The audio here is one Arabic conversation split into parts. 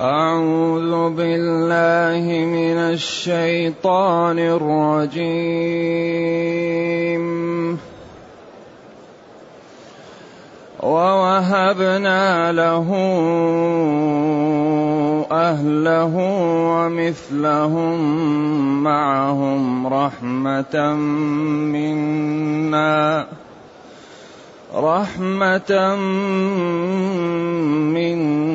أعوذ بالله من الشيطان الرجيم. ووهبنا له أهله ومثلهم معهم رحمة منا. رحمة منا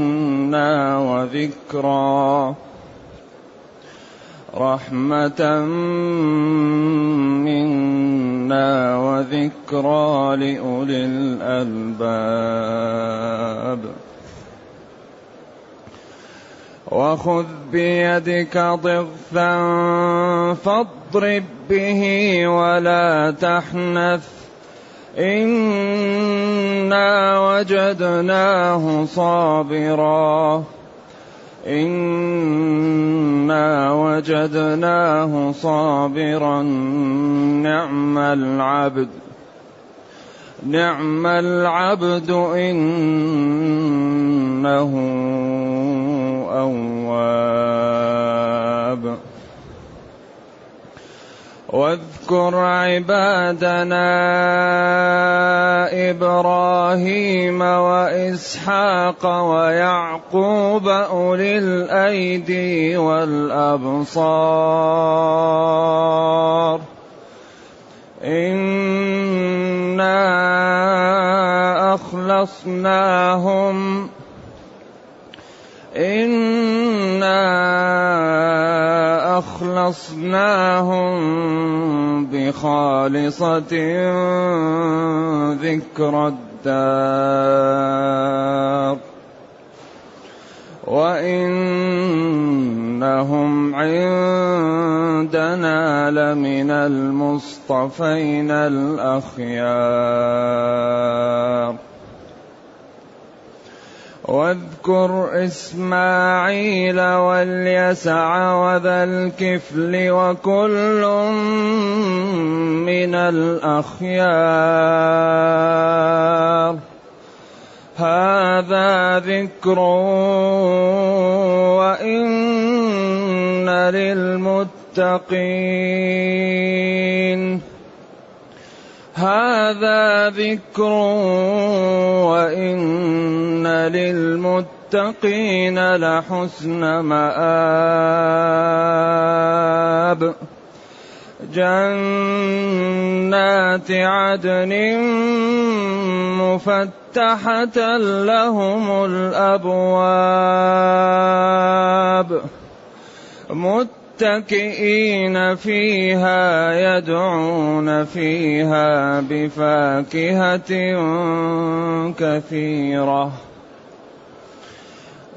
وذكرى رحمة منا وذكرى لأولي الألباب. وخذ بيدك ضغثا فاضرب به ولا تحنث. إنا وجدناه صابرا. إنا وجدناه صابرا. نعم العبد. نعم العبد إنه أواب. واذكر عبادنا إبراهيم وإسحاق ويعقوب أولي الأيدي والأبصار. إنا أخلصناهم انا اخلصناهم بخالصه ذكر الدار وانهم عندنا لمن المصطفين الاخيار واذكر إسماعيل واليسع وذا الكفل وكل من الأخيار. هذا ذكر وإن للمتقين. هذا ذكر وإن للمتقين لحسن مآب. جنات عدن مفتحة لهم الأبواب. متكئين فيها يدعون فيها بفاكهة كثيرة.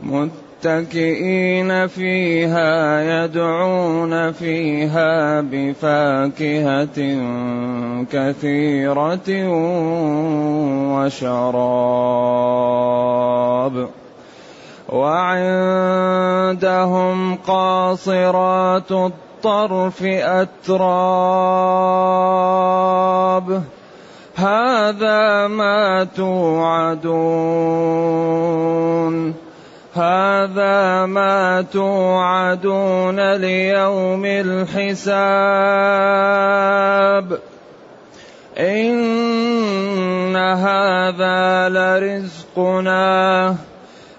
متكئين فيها يدعون فيها بفاكهة كثيرة وشراب. وعندهم قاصرات الطرف أتراب. هذا ما توعدون. هذا ما توعدون ليوم الحساب. إن هذا لرزقنا.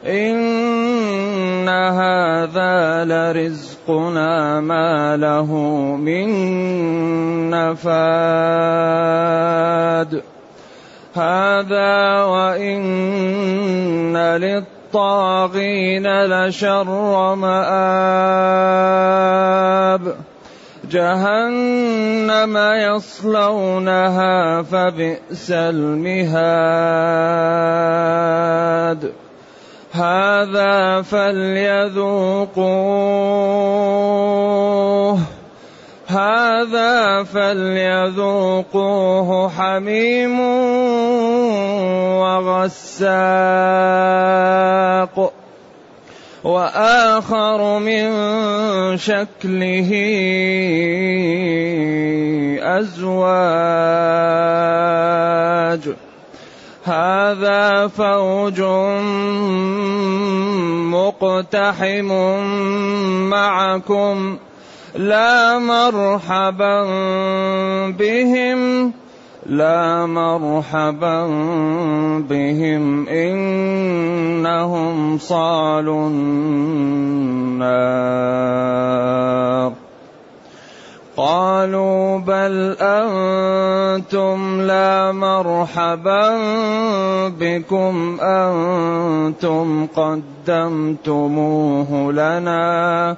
إن هذا لرزقنا ما له من نفاد هذا وإن للطاغين لشر مآب جهنم يصلونها فبئس المهاد هذا فليذوقوه. هذا فليذوقوه حميم وغساق. وآخر من شكله أزواج. هذا فوج مقتحم معكم لا مرحبا بهم لا مرحبا بهم إنهم صالوا النار. قالوا بل أنتم لا مرحبا بكم أنتم قدمتموه لنا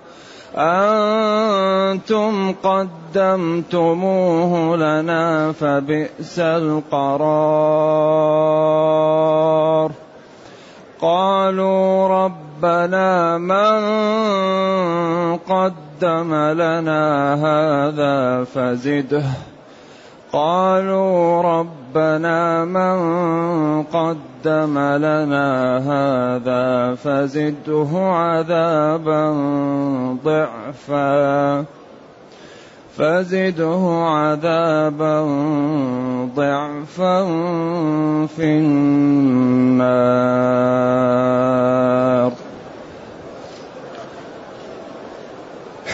أنتم قدمتموه لنا فبئس القرار. قالوا ربنا من قدم لنا هذا فزده. قالوا ربنا من قدم لنا هذا فزده عذابا ضعفا. فزده عذابا ضعفا في النار.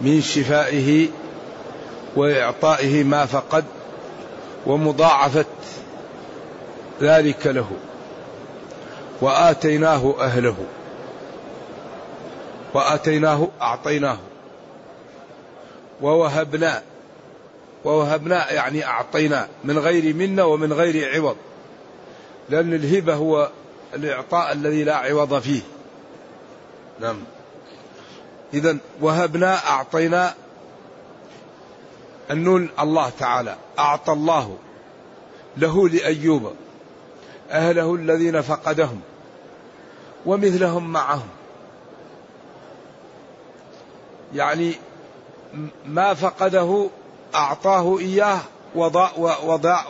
من شفائه وإعطائه ما فقد ومضاعفة ذلك له وآتيناه أهله وآتيناه أعطيناه ووهبنا ووهبنا يعني أعطينا من غير منا ومن غير عوض لأن الهبة هو الإعطاء الذي لا عوض فيه. نعم. إذا وهبنا أعطينا النون الله تعالى. أعطى الله له لأيوب أهله الذين فقدهم ومثلهم معهم. يعني ما فقده أعطاه إياه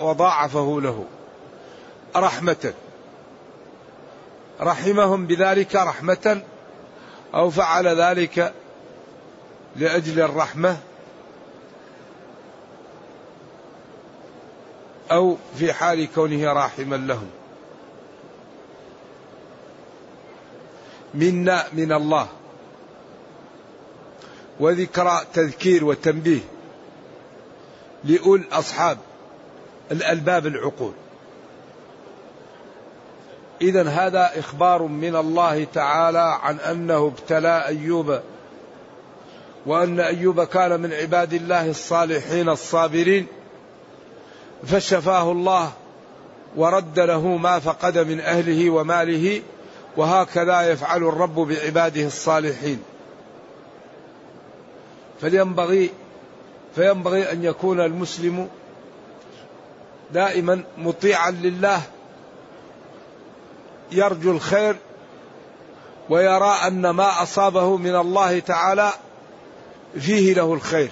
وضاعفه له. رحمة. رحمهم بذلك رحمة أو فعل ذلك لأجل الرحمة أو في حال كونه راحما لهم منا من الله. وذكرى تذكير وتنبيه لأول أصحاب الألباب العقول. إذا هذا إخبار من الله تعالى عن أنه ابتلى أيوب وأن أيوب كان من عباد الله الصالحين الصابرين فشفاه الله ورد له ما فقد من أهله وماله وهكذا يفعل الرب بعباده الصالحين. فلينبغي فينبغي أن يكون المسلم دائما مطيعا لله يرجو الخير ويرى أن ما أصابه من الله تعالى فيه له الخير.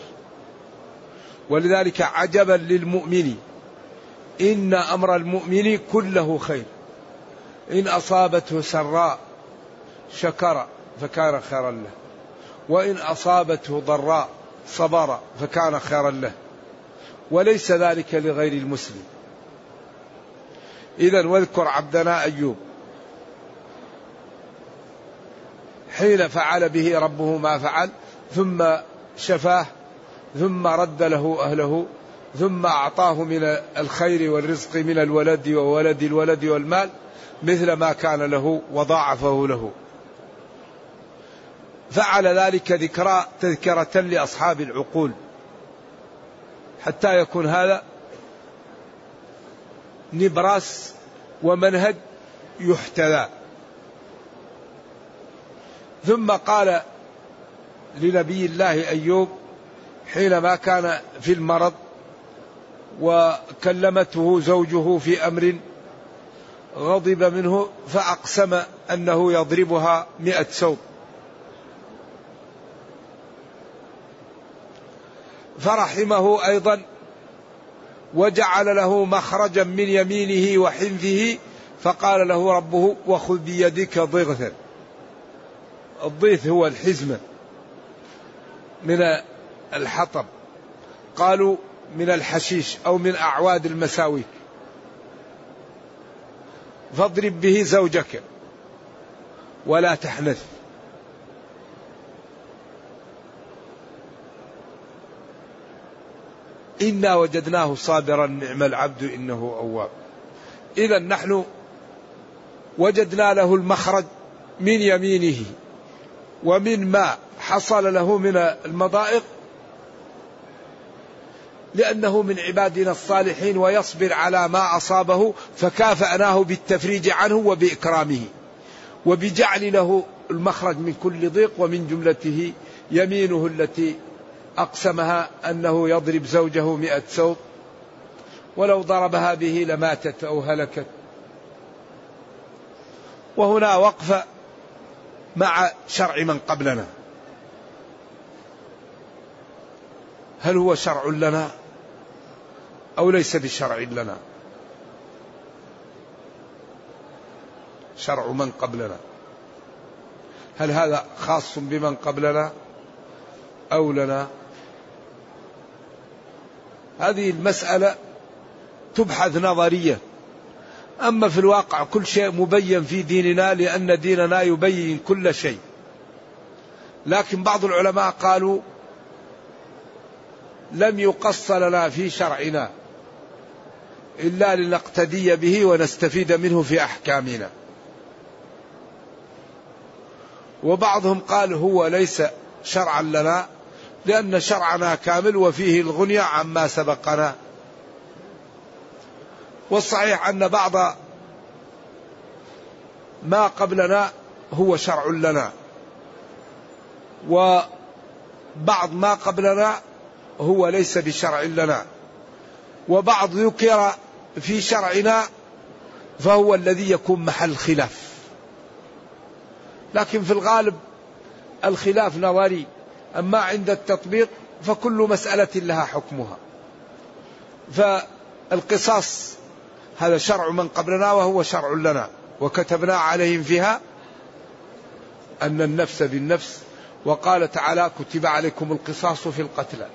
ولذلك عجبا للمؤمن إن أمر المؤمن كله خير. إن أصابته سراء شكر فكان خيرا له وإن أصابته ضراء صبر فكان خيرا له وليس ذلك لغير المسلم. إذا واذكر عبدنا أيوب حين فعل به ربه ما فعل ثم شفاه ثم رد له أهله ثم أعطاه من الخير والرزق من الولد وولد الولد والمال مثل ما كان له وضاعفه له. فعل ذلك ذكرى تذكرة لأصحاب العقول. حتى يكون هذا نبراس ومنهج يحتذى. ثم قال لنبي الله أيوب حينما كان في المرض وكلمته زوجه في أمر غضب منه فأقسم أنه يضربها مئة سوط فرحمه أيضا وجعل له مخرجا من يمينه وحنثه فقال له ربه وخذ بيدك ضغثا. الضيث هو الحزمة من الحطب. قالوا من الحشيش أو من أعواد المساويك. فاضرب به زوجك ولا تحنث. إنا وجدناه صابرا نعم العبد إنه أواب. إذا نحن وجدنا له المخرج من يمينه. ومن ما حصل له من المضائق لأنه من عبادنا الصالحين ويصبر على ما أصابه فكافأناه بالتفريج عنه وبإكرامه وبجعل له المخرج من كل ضيق ومن جملته يمينه التي أقسمها أنه يضرب زوجه مئة سوط ولو ضربها به لماتت أو هلكت وهنا وقفة مع شرع من قبلنا. هل هو شرع لنا أو ليس بشرع لنا؟ شرع من قبلنا. هل هذا خاص بمن قبلنا أو لنا؟ هذه المسألة تبحث نظريا أما في الواقع كل شيء مبين في ديننا لأن ديننا يبين كل شيء. لكن بعض العلماء قالوا لم يقص لنا في شرعنا إلا لنقتدي به ونستفيد منه في أحكامنا. وبعضهم قال هو ليس شرعا لنا لأن شرعنا كامل وفيه الغنية عما سبقنا. والصحيح أن بعض ما قبلنا هو شرع لنا. وبعض ما قبلنا هو ليس بشرع لنا. وبعض ذكر في شرعنا فهو الذي يكون محل خلاف. لكن في الغالب الخلاف نظري أما عند التطبيق فكل مسألة لها حكمها. فالقصاص هذا شرع من قبلنا وهو شرع لنا. وكتبنا عليهم فيها أن النفس بالنفس وقال تعالى كتب عليكم القصاص في القتلى.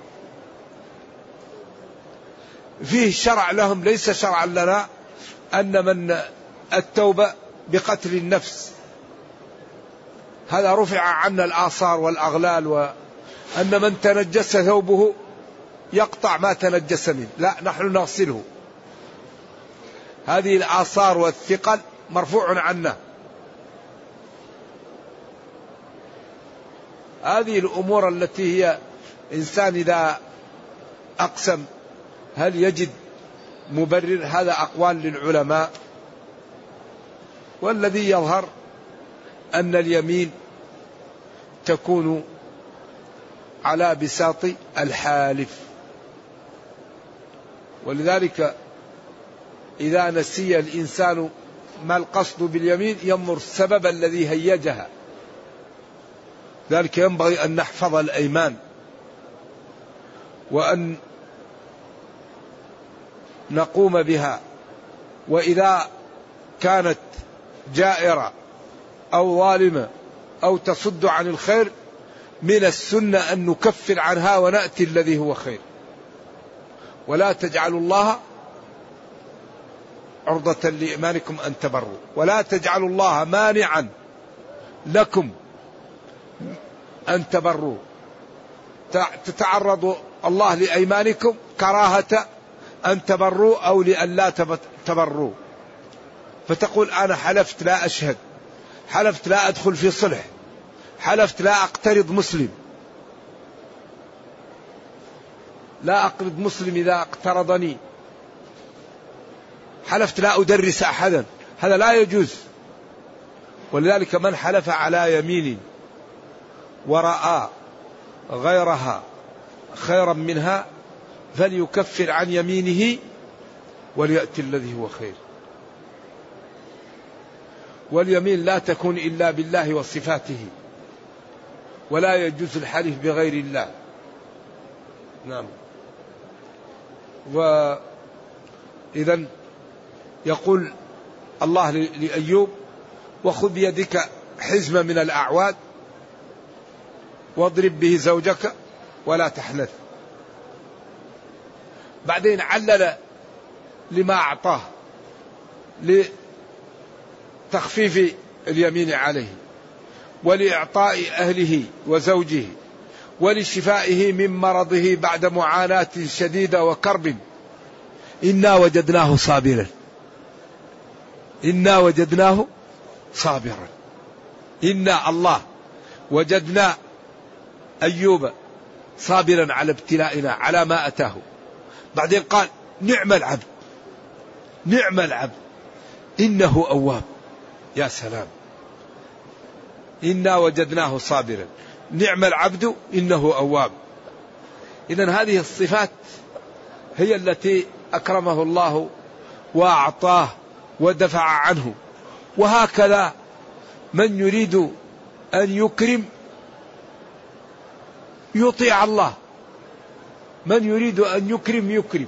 فيه شرع لهم ليس شرعا لنا أن من التوبة بقتل النفس. هذا رفع عنا الآثار والأغلال وأن من تنجس ثوبه يقطع ما تنجس منه. لا نحن نغسله. هذه الآثار والثقل مرفوع عنا هذه الأمور التي هي إنسان إذا أقسم هل يجد مبرر؟ هذا أقوال للعلماء. والذي يظهر أن اليمين تكون على بساط الحالف. ولذلك إذا نسي الإنسان ما القصد باليمين ينظر السبب الذي هيجها. ذلك ينبغي أن نحفظ الأيمان. وأن نقوم بها. وإذا كانت جائرة أو ظالمة أو تصد عن الخير من السنة أن نكفر عنها ونأتي الذي هو خير. ولا تجعلوا الله عرضة لإيمانكم أن تبروا. ولا تجعلوا الله مانعا لكم أن تبروا. تتعرض الله لأيمانكم كراهة أن تبروا أو لأن لا تبروا. فتقول أنا حلفت لا أشهد. حلفت لا أدخل في صلح. حلفت لا أقترض مسلم. لا أقرض مسلم إذا اقترضني. حلفت لا أدرس أحدا. هذا لا يجوز. ولذلك من حلف على يمين ورأى غيرها خيرا منها فليكفر عن يمينه وليأتي الذي هو خير. واليمين لا تكون إلا بالله وصفاته. ولا يجوز الحلف بغير الله. نعم. وإذا يقول الله لأيوب وخذ بيدك حزمة من الأعواد واضرب به زوجك ولا تحنث. بعدين علل لما أعطاه لتخفيف اليمين عليه ولإعطاء أهله وزوجه ولشفائه من مرضه بعد معاناة شديدة وكرب. إنا وجدناه صابرا. إنا وجدناه صابرا. إنا الله وجدنا أيوب صابرا على ابتلائنا على ما أتاه. بعدين قال نعم العبد نعم العبد. إنه أواب. يا سلام. إنا وجدناه صابرا. نعم العبد إنه أواب. إذا هذه الصفات هي التي أكرمه الله وأعطاه ودفع عنه. وهكذا من يريد أن يكرم يطيع الله. من يريد أن يكرم يكرم.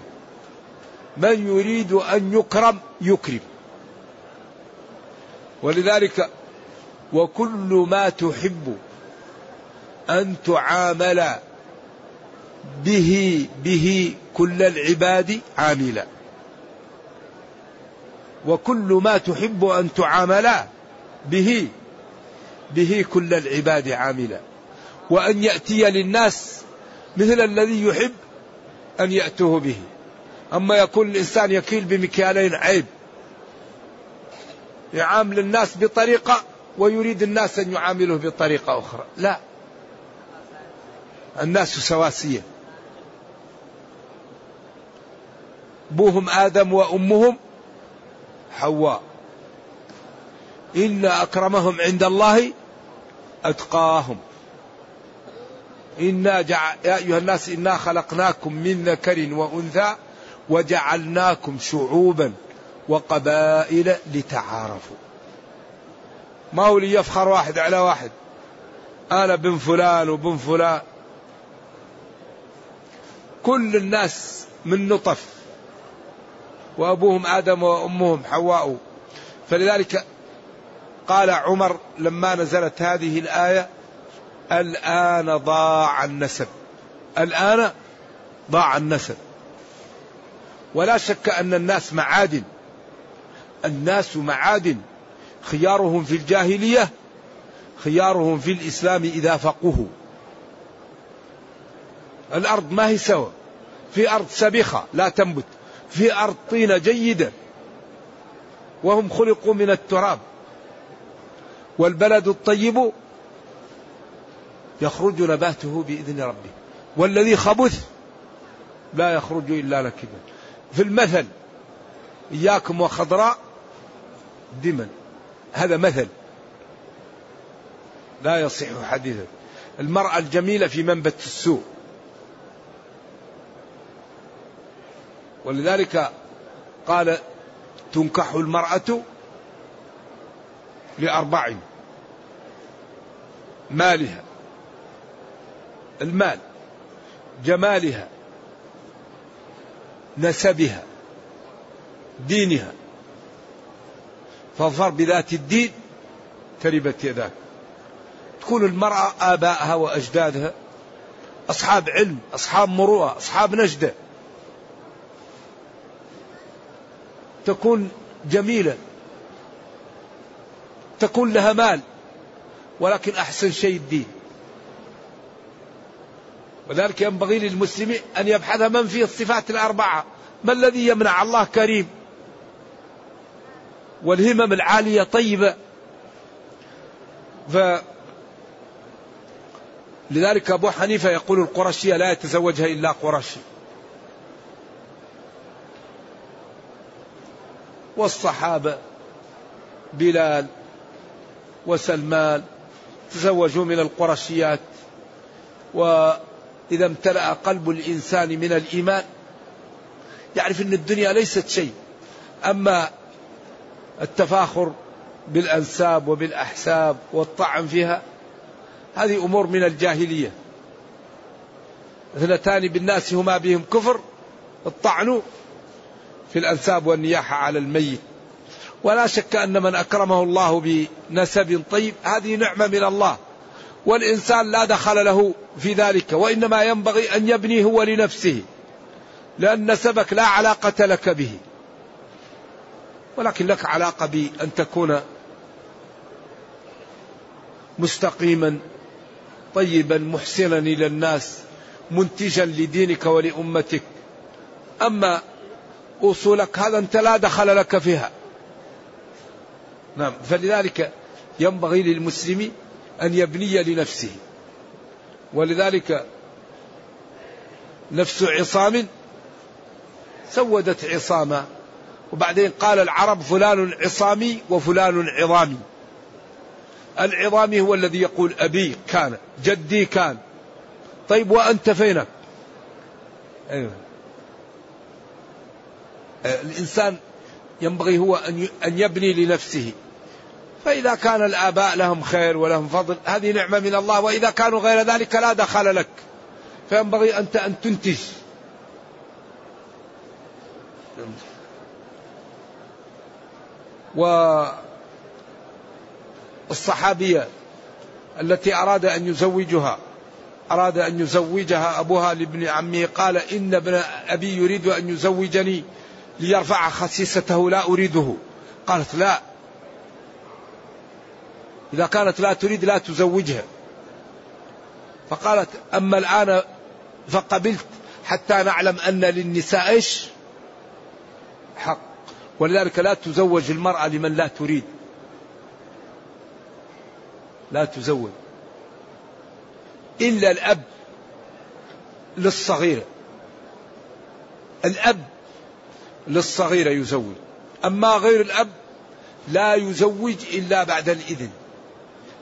من يريد أن يكرم يكرم. ولذلك وكل ما تحب أن تعامل به به كل العباد عاملا. وكل ما تحب أن تعامل به به كل العباد عاملا. وأن يأتي للناس مثل الذي يحب أن يأتوه به. أما يكون الإنسان يكيل بمكيالين عيب يعامل الناس بطريقة ويريد الناس أن يعاملوه بطريقة أخرى. لا. الناس سواسية. أبوهم آدم وأمهم حواء. إن أكرمهم عند الله أتقاهم. إنا جع... يا أيها الناس إنا خلقناكم من ذكر وأنثى وجعلناكم شعوبا وقبائل لتعارفوا. ما هو ليفخر واحد على واحد؟ أنا بن فلان وبن فلان. كل الناس من نطف. وأبوهم آدم وأمهم حواء. فلذلك قال عمر لما نزلت هذه الآية الآن ضاع النسب. الآن ضاع النسب. ولا شك أن الناس معادن. الناس معادن. خيارهم في الجاهلية خيارهم في الإسلام إذا فقهوا. الأرض ما هي سوا في أرض سبخة لا تنبت. في أرض طينة جيدة. وهم خلقوا من التراب. والبلد الطيب يخرج نباته بإذن ربه. والذي خبث لا يخرج إلا نكدا. في المثل إياكم وخضراء دما هذا مثل. لا يصح حديثا. المرأة الجميلة في منبت السوء. ولذلك قال تنكح المرأة لأربع مالها. المال جمالها نسبها دينها. فاظفر بذات الدين تربت يداك تكون المرأة آبائها وأجدادها أصحاب علم أصحاب مروءة أصحاب نجدة. تكون جميلة تكون لها مال ولكن أحسن شيء الدين. وذلك ينبغي للمسلم أن يبحث من فيه الصفات الأربعة ما الذي يمنع؟ الله كريم. والهمم العالية طيبة. ف لذلك أبو حنيفة يقول القرشية لا يتزوجها إلا قرشي. والصحابة بلال وسلمان تزوجوا من القرشيات وإذا امتلأ قلب الإنسان من الإيمان يعرف أن الدنيا ليست شيء أما التفاخر بالأنساب وبالأحساب والطعن فيها هذه أمور من الجاهلية. اثنتان بالناس هما بهم كفر الطعن في الأنساب والنياحة على الميت. ولا شك أن من أكرمه الله بنسب طيب هذه نعمة من الله. والإنسان لا دخل له في ذلك وإنما ينبغي أن يبني هو لنفسه لأن نسبك لا علاقة لك به. ولكن لك علاقة بأن تكون مستقيما طيبا محسنا إلى الناس منتجا لدينك ولأمتك. أما أصولك هذا أنت لا دخل لك فيها. نعم فلذلك ينبغي للمسلم أن يبني لنفسه. ولذلك نفس عصام سودت عصاما. وبعدين قال العرب فلان عصامي وفلان عظامي. العظامي هو الذي يقول أبي كان جدي كان. طيب وأنت فينك؟ أيوه. الإنسان ينبغي هو أن يبني لنفسه. فإذا كان الآباء لهم خير ولهم فضل هذه نعمة من الله وإذا كانوا غير ذلك لا دخل لك. فينبغي أنت أن تنتج. والصحابية التي أراد أن يزوجها أراد أن يزوجها أبوها لابن عمه قال إن ابن أبي يريد أن يزوجني. ليرفع خسيسته لا أريده. قالت لا. إذا كانت لا تريد لا تزوجها. فقالت أما الآن فقبلت حتى نعلم أن للنساء إيش؟ حق. ولذلك لا تزوج المرأة لمن لا تريد. لا تزوج. إلا الأب للصغيرة الأب للصغيرة يزوج. أما غير الأب لا يزوج إلا بعد الإذن.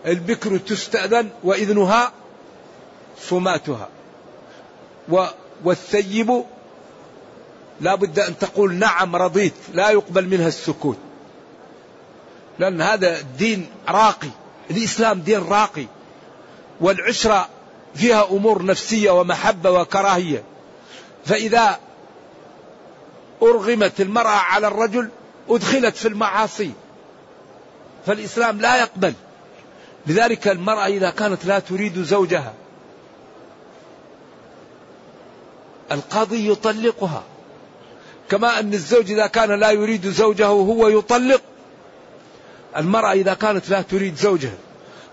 البكر تستأذن وإذنها صماتها. والثيب لا بد أن تقول نعم رضيت لا يقبل منها السكوت. لأن هذا دين راقي الإسلام دين راقي. والعشرة فيها أمور نفسية ومحبة وكراهية. فإذا أرغمت المرأة على الرجل أدخلت في المعاصي. فالإسلام لا يقبل. لذلك المرأة إذا كانت لا تريد زوجها القاضي يطلقها. كما أن الزوج إذا كان لا يريد زوجه هو يطلق. المرأة إذا كانت لا تريد زوجها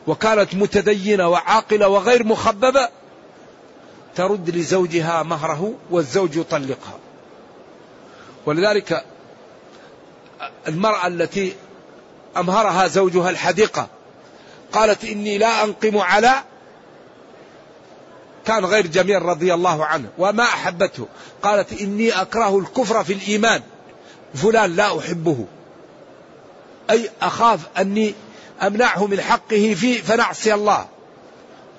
وكانت متدينة وعاقلة وغير مخببة ترد لزوجها مهره والزوج يطلقها. ولذلك المرأة التي أمهرها زوجها الحديقة قالت إني لا أنقم على كان غير جميل رضي الله عنه وما أحبته. قالت إني أكره الكفر في الإيمان. فلان لا أحبه. أي أخاف أني أمنعه من حقه فيه فنعصي الله.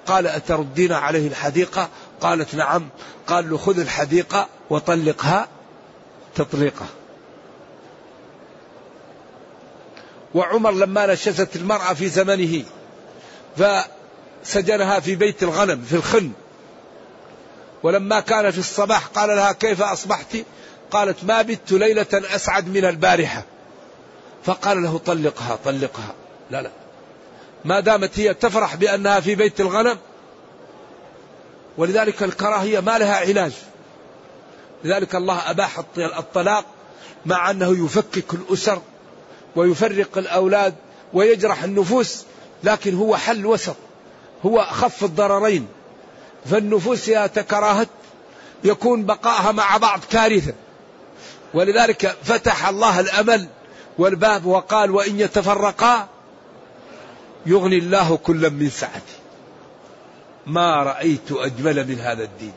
قال أتردين عليه الحديقة؟ قالت نعم. قال له خذ الحديقة وطلقها. تطليقه. وعمر لما نشزت المرأة في زمنه فسجنها في بيت الغنم في الخن. ولما كان في الصباح قال لها كيف أصبحت؟ قالت ما بت ليلة أسعد من البارحة. فقال له طلقها طلقها. لا لا. ما دامت هي تفرح بأنها في بيت الغنم ولذلك الكراهية ما لها علاج. لذلك الله أباح الطلاق مع أنه يفكك الأسر ويفرق الأولاد ويجرح النفوس لكن هو حل وسط هو أخف الضررين. فالنفوس إذا تكراهت يكون بقائها مع بعض كارثة. ولذلك فتح الله الأمل والباب وقال وإن يتفرقا يغني الله كلا من سعته ما رأيت أجمل من هذا الدين.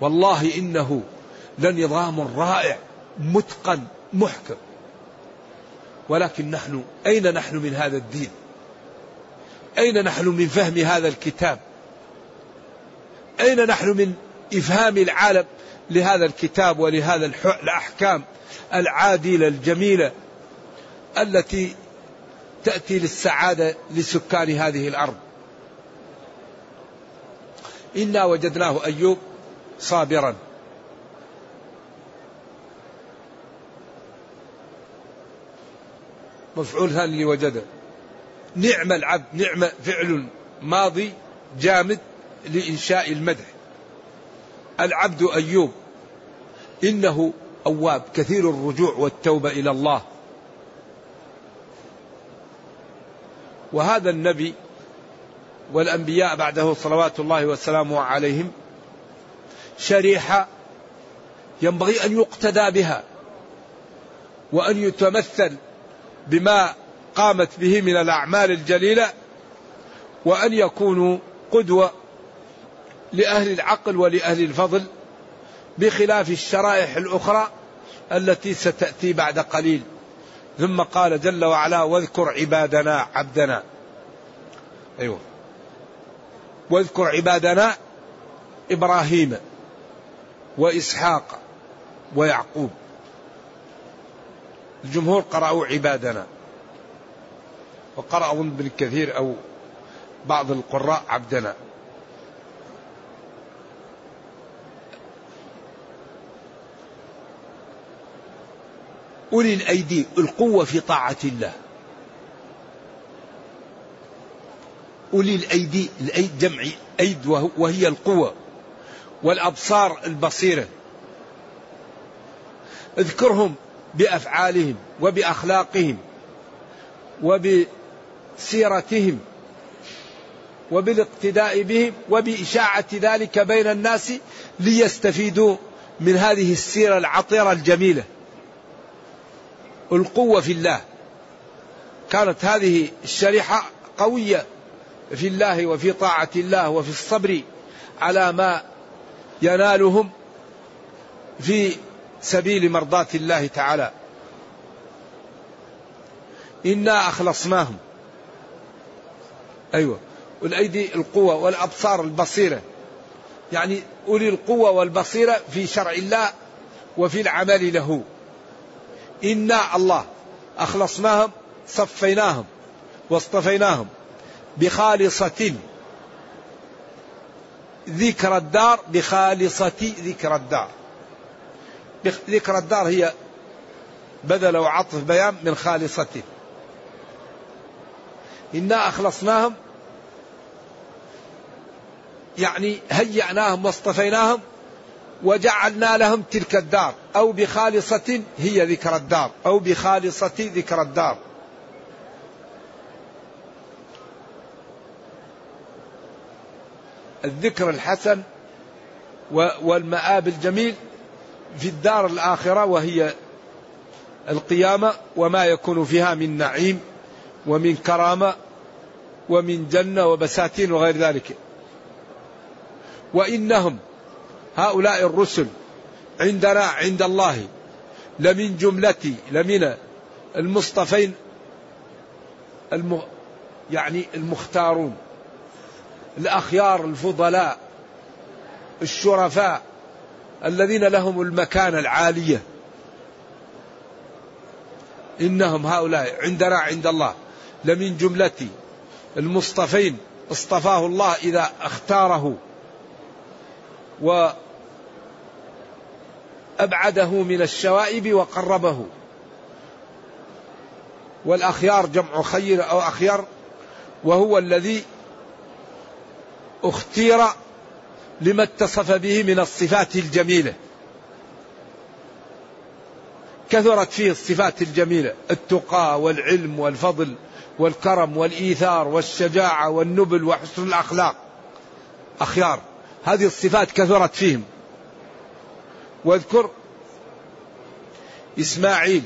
والله إنه لنظام رائع متقن محكم. ولكن نحن أين نحن من هذا الدين؟ أين نحن من فهم هذا الكتاب؟ أين نحن من إفهام العالم لهذا الكتاب ولهذا الأحكام العادلة الجميلة التي تأتي للسعادة لسكان هذه الأرض؟ إنا وجدناه أيوب صابرا. مفعول ثاني لوجده نعم العبد نعم فعل ماضي جامد لإنشاء المدح. العبد أيوب إنه أواب كثير الرجوع والتوبة إلى الله. وهذا النبي والأنبياء بعده صلوات الله وسلامه عليهم شريحة ينبغي أن يقتدى بها وأن يتمثل بما قامت به من الأعمال الجليلة وأن يكونوا قدوة لأهل العقل ولأهل الفضل بخلاف الشرائح الأخرى التي ستأتي بعد قليل. ثم قال جل وعلا واذكر عبادنا عبدنا. أيوه. واذكر عبادنا إبراهيم. وإسحاق ويعقوب. الجمهور قرأوا عبادنا. وقرأ أظن ابن كثير أو بعض القراء عبدنا. أولي الأيدي القوة في طاعة الله. أولي الأيدي الأيد جمع أيد وهي القوة. والأبصار البصيرة. اذكرهم بأفعالهم وبأخلاقهم وبسيرتهم وبالاقتداء بهم وبإشاعة ذلك بين الناس ليستفيدوا من هذه السيرة العطرة الجميلة. القوة في الله. كانت هذه الشريحة قوية في الله وفي طاعة الله وفي الصبر على ما ينالهم في سبيل مرضاة الله تعالى. إنا أخلصناهم. أيوة. والأيدي القوة والأبصار البصيرة. يعني أولي القوة والبصيرة في شرع الله وفي العمل له. إنا الله أخلصناهم صفيناهم واصطفيناهم بخالصة ذكر الدار بخالصة ذكر الدار. ذكر الدار هي بدل وعطف بيان من خالصة إنا أخلصناهم يعني هيأناهم واصطفيناهم وجعلنا لهم تلك الدار. أو بخالصة هي ذكر الدار. أو بخالصة ذكر الدار. الذكر الحسن والمآب الجميل في الدار الآخرة وهي القيامة وما يكون فيها من نعيم ومن كرامة ومن جنة وبساتين وغير ذلك. وإنهم هؤلاء الرسل عندنا عند الله لمن جملة لمن المصطفين الم يعني المختارون. الأخيار الفضلاء الشرفاء الذين لهم المكانة العالية. إنهم هؤلاء عندنا عند الله. لمن جملة المصطفين اصطفاه الله إذا اختاره وأبعده من الشوائب وقربه. والأخيار جمع خير أو أخيار وهو الذي اختير لما اتصف به من الصفات الجميلة. كثرت فيه الصفات الجميلة التقى والعلم والفضل والكرم والإيثار والشجاعة والنبل وحسن الأخلاق. أخيار هذه الصفات كثرت فيهم. واذكر إسماعيل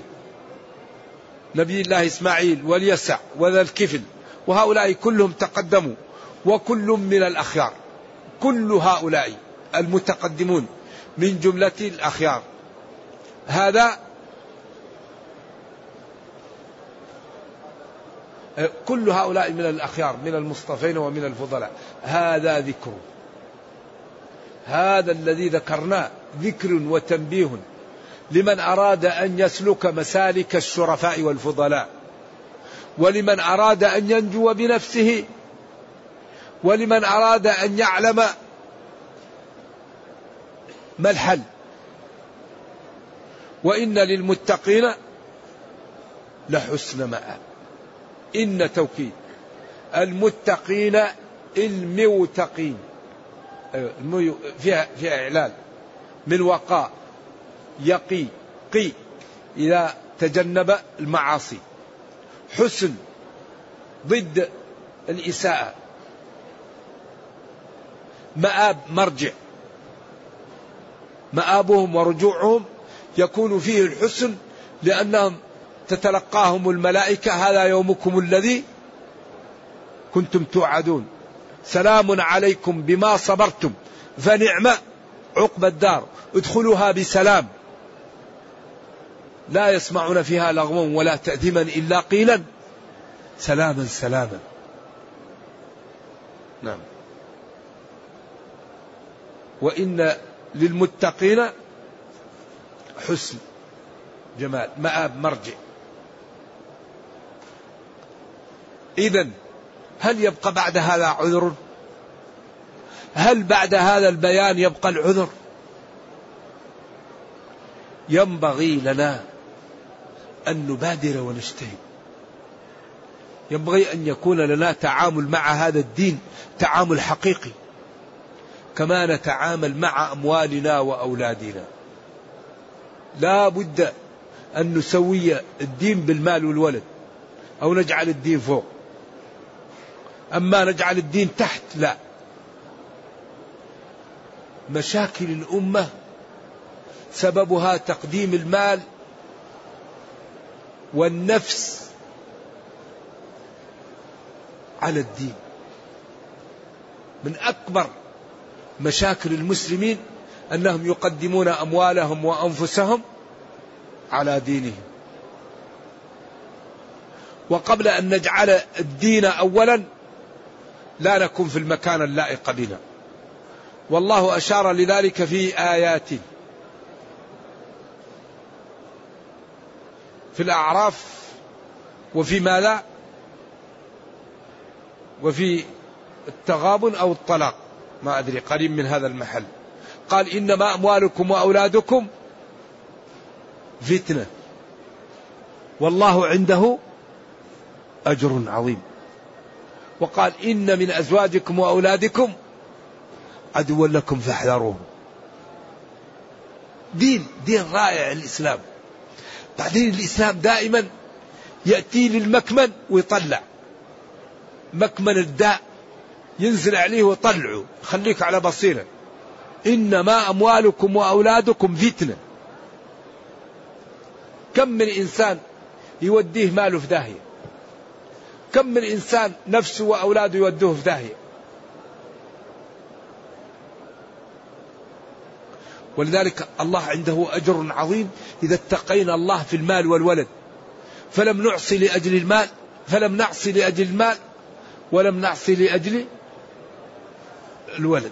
نبي الله إسماعيل واليسع وذا الكفل وهؤلاء كلهم تقدموا. وكل من الأخيار. كل هؤلاء المتقدمون من جملة الأخيار. هذا كل هؤلاء من الأخيار من المصطفين ومن الفضلاء. هذا ذكر. هذا الذي ذكرناه ذكر وتنبيه لمن أراد أن يسلك مسالك الشرفاء والفضلاء ولمن أراد أن ينجو بنفسه ولمن أراد أن يعلم ما الحل. وإن للمتقين لحسن مآب. إن توكيد. المتقين الموتقين. أيوة فيها فيها إعلان. من وقاء يقي قي. إذا تجنب المعاصي. حسن ضد الإساءة. مآب مرجع. مآبهم ورجوعهم يكون فيه الحسن لأنهم تتلقاهم الملائكة هذا يومكم الذي كنتم توعدون. سلام عليكم بما صبرتم فنعم عقب الدار ادخلوها بسلام. لا يسمعون فيها لغوا ولا تأثيما إلا قيلا. سلاما سلاما. نعم. وإن للمتقين حسن. جمال مآب مرجع. إذا هل يبقى بعد هذا عذر؟ هل بعد هذا البيان يبقى العذر؟ ينبغي لنا أن نبادر ونجتهد. ينبغي أن يكون لنا تعامل مع هذا الدين تعامل حقيقي. كما نتعامل مع أموالنا وأولادنا. لا بد أن نسوي الدين بالمال والولد أو نجعل الدين فوق. أما نجعل الدين تحت لا. مشاكل الأمة سببها تقديم المال والنفس على الدين. من أكبر مشاكل المسلمين أنهم يقدمون أموالهم وأنفسهم على دينهم. وقبل أن نجعل الدين أولا لا نكون في المكان اللائق بنا. والله أشار لذلك في آيات في الأعراف وفي ماذا؟ وفي التغابن أو الطلاق. ما أدري قريب من هذا المحل. قال إنما أموالكم وأولادكم فتنة. والله عنده أجر عظيم. وقال إن من أزواجكم وأولادكم عدوا لكم فاحذروهم. دين دين رائع الإسلام. بعدين الإسلام دائما يأتي للمكمن ويطلع. مكمن الداء ينزل عليه ويطلعه خليك على بصيرة. إنما أموالكم وأولادكم فتنة. كم من إنسان يوديه ماله في داهية؟ كم من إنسان نفسه وأولاده يودوه في داهية؟ ولذلك الله عنده أجر عظيم إذا اتقينا الله في المال والولد. فلم نعصي لأجل المال فلم نعصي لأجل المال ولم نعصي لأجل الولد.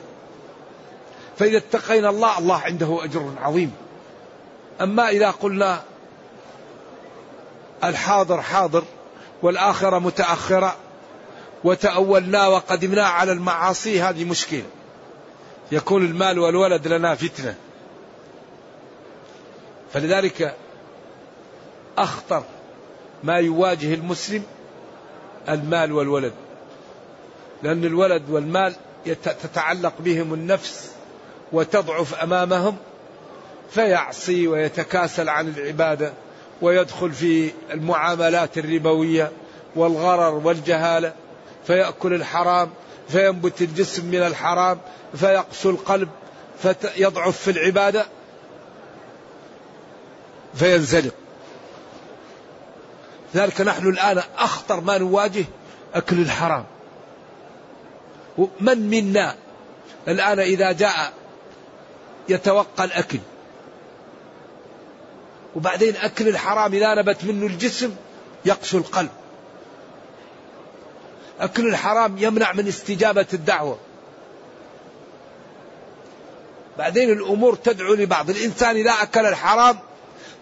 فإذا اتقينا الله الله عنده أجر عظيم. أما إذا قلنا الحاضر حاضر والآخرة متأخرة وتأولنا وقدمنا على المعاصي هذه مشكلة. يكون المال والولد لنا فتنة. فلذلك أخطر ما يواجه المسلم المال والولد. لأن الولد والمال تتعلق بهم النفس وتضعف أمامهم فيعصي ويتكاسل عن العبادة ويدخل في المعاملات الربوية والغرر والجهالة فيأكل الحرام فينبت الجسم من الحرام فيقسو القلب فيضعف في العبادة فينزلق. ذلك نحن الآن أخطر ما نواجه أكل الحرام. من منا الآن إذا جاء يتوقى الأكل. وبعدين أكل الحرام إذا نبت منه الجسم يقسو القلب. أكل الحرام يمنع من استجابة الدعوة. بعدين الأمور تدعو لبعض. الإنسان إذا أكل الحرام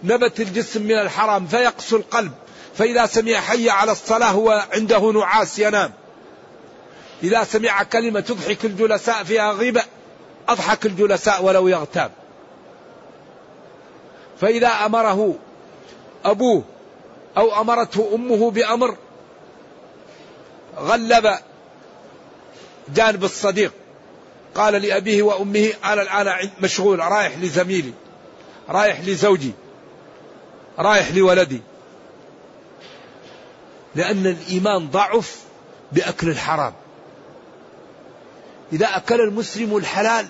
نبت الجسم من الحرام فيقسو القلب. فإذا سمع حي على الصلاة هو عنده نعاس ينام. إذا سمع كلمة تضحك الجلساء فيها غيبة أضحك الجلساء ولو يغتاب. فإذا أمره أبوه أو أمرته أمه بأمر غلب جانب الصديق. قال لأبيه وأمه أنا الآن مشغول رايح لزميلي رايح لزوجي رايح لولدي. لأن الإيمان ضعف بأكل الحرام. إذا أكل المسلم الحلال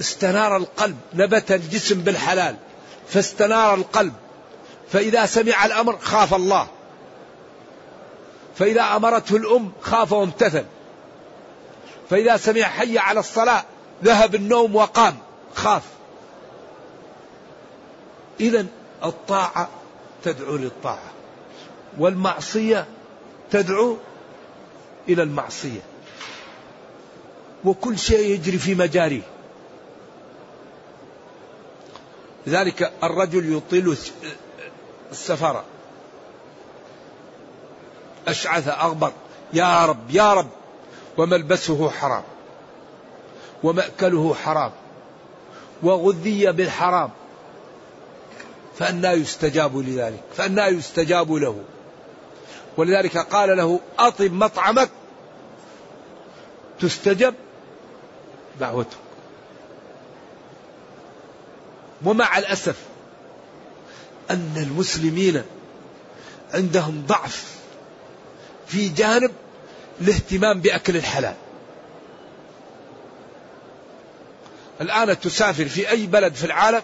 استنار القلب نبت الجسم بالحلال فاستنار القلب. فإذا سمع الأمر خاف الله. فإذا أمرته الأم خاف وامتثل. فإذا سمع حي على الصلاة ذهب النوم وقام خاف. إذا الطاعة تدعو للطاعة والمعصية تدعو إلى المعصية. وكل شيء يجري في مجاريه لذلك الرجل يطيل السفر. أشعث أغبر. يا رب يا رب. وملبسه حرام. ومأكله حرام. وغذي بالحرام. فأنا يستجاب لذلك. فأنا يستجاب له. ولذلك قال له أطب مطعمك. تستجب. دعوتك ومع الأسف أن المسلمين عندهم ضعف في جانب الاهتمام بأكل الحلال. الآن تسافر في أي بلد في العالم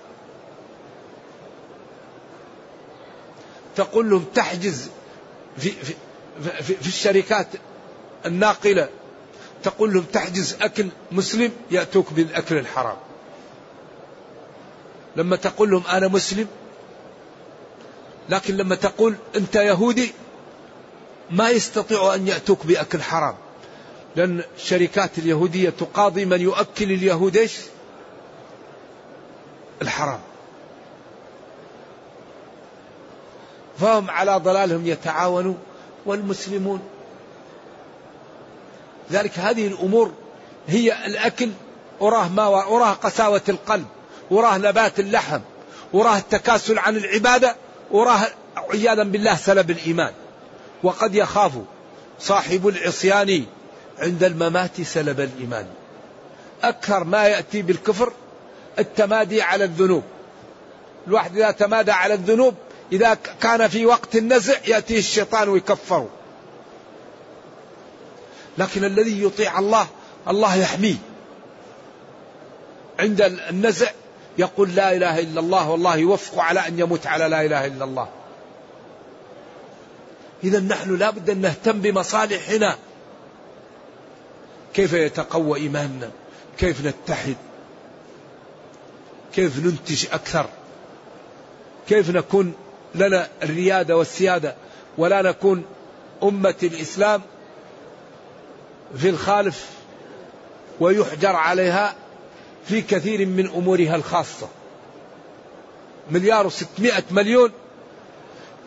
تقول لهم تحجز في, في, في, في الشركات الناقلة تقول لهم تحجز أكل مسلم يأتوك بالأكل الحرام. لما تقول لهم أنا مسلم لكن لما تقول أنت يهودي ما يستطيعوا أن يأتوك بأكل حرام. لأن الشركات اليهودية تقاضي من يؤكل اليهود إيش؟ الحرام. فهم على ضلالهم يتعاونوا والمسلمون ذلك هذه الأمور هي الأكل أراه ما أراه قساوة القلب وراه نبات اللحم وراه التكاسل عن العبادة وراه عياذا بالله سلب الإيمان. وقد يخاف صاحب العصيان عند الممات سلب الإيمان. أكثر ما يأتي بالكفر التمادي على الذنوب. الواحد إذا تمادى على الذنوب إذا كان في وقت النزع يأتيه الشيطان ويكفره. لكن الذي يطيع الله الله يحميه. عند النزع يقول لا إله إلا الله والله يوفق على أن يموت على لا إله إلا الله. إذا نحن لابد أن نهتم بمصالحنا. كيف يتقوى إيماننا؟ كيف نتحد؟ كيف ننتج أكثر؟ كيف نكون لنا الريادة والسيادة؟ ولا نكون أمة الإسلام في الخالف ويحجر عليها في كثير من أمورها الخاصة. مليار وستمائة مليون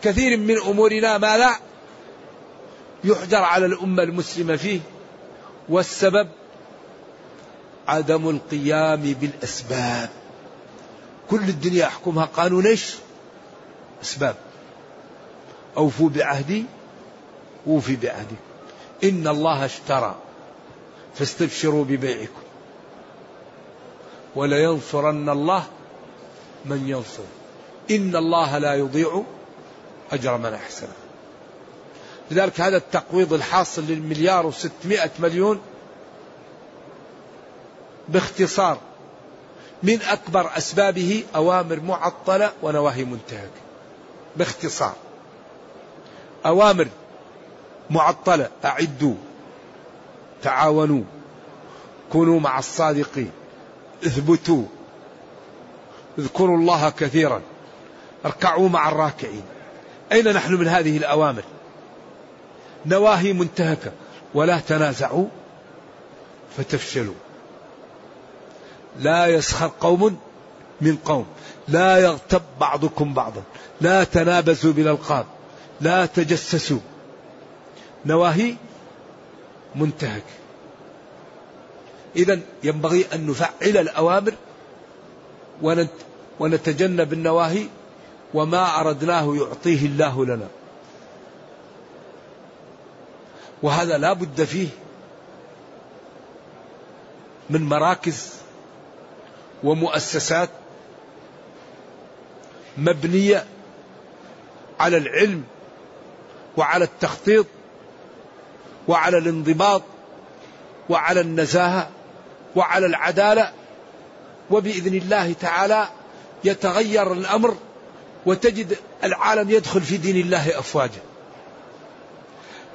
كثير من أمورنا ما لا يحجر على الأمة المسلمة فيه والسبب عدم القيام بالأسباب. كل الدنيا يحكمها قانون إيش؟ أسباب. أوفوا بعهدي أوفي بعهدي إن الله اشترى فاستبشروا ببيعكم ولينصرن الله من ينصر. إن الله لا يضيع أجر من أحسنه لذلك هذا التقويض الحاصل للمليار وستمائة مليون باختصار من أكبر أسبابه أوامر معطلة ونواهي منتهكة. باختصار. أوامر معطلة أعدوا تعاونوا كونوا مع الصادقين اثبتوا اذكروا الله كثيرا اركعوا مع الراكعين. أين نحن من هذه الأوامر؟ نواهي منتهكة ولا تنازعوا فتفشلوا. لا يسخر قوم من قوم لا يغتب بعضكم بعضا لا تنابزوا بالألقاب لا تجسسوا. نواهي منتهك. إذا ينبغي أن نفعل الأوامر ونتجنب النواهي وما أردناه يعطيه الله لنا. وهذا لا بد فيه من مراكز ومؤسسات مبنية على العلم وعلى التخطيط وعلى الانضباط وعلى النزاهة وعلى العدالة وبإذن الله تعالى يتغير الأمر وتجد العالم يدخل في دين الله أفواجا.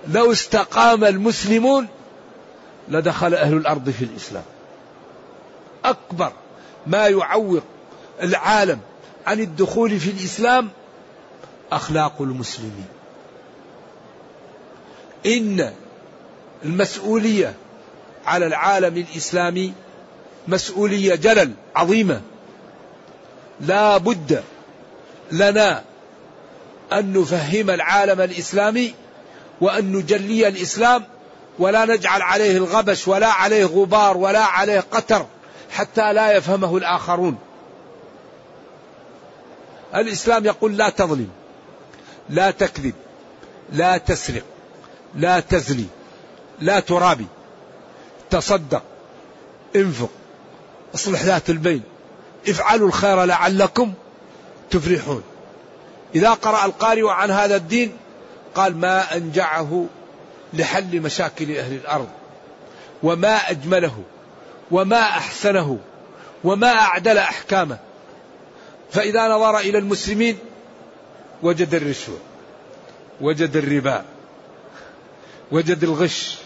لو استقام المسلمون لدخل أهل الأرض في الإسلام. أكبر ما يعوق العالم عن الدخول في الإسلام أخلاق المسلمين. إن المسؤولية على العالم الإسلامي مسؤولية جلل عظيمة. لا بد لنا أن نفهم العالم الإسلامي وأن نجلي الإسلام ولا نجعل عليه الغبش ولا عليه غبار ولا عليه قتر حتى لا يفهمه الآخرون. الإسلام يقول لا تظلم لا تكذب لا تسرق لا تزني. لا ترابي. تصدق. انفق. اصلح ذات البين. افعلوا الخير لعلكم تفلحون. إذا قرأ القارئ عن هذا الدين قال ما أنجعه لحل مشاكل أهل الأرض وما أجمله وما أحسنه وما أعدل أحكامه. فإذا نظر إلى المسلمين وجد الرشوة وجد الربا وجد الغش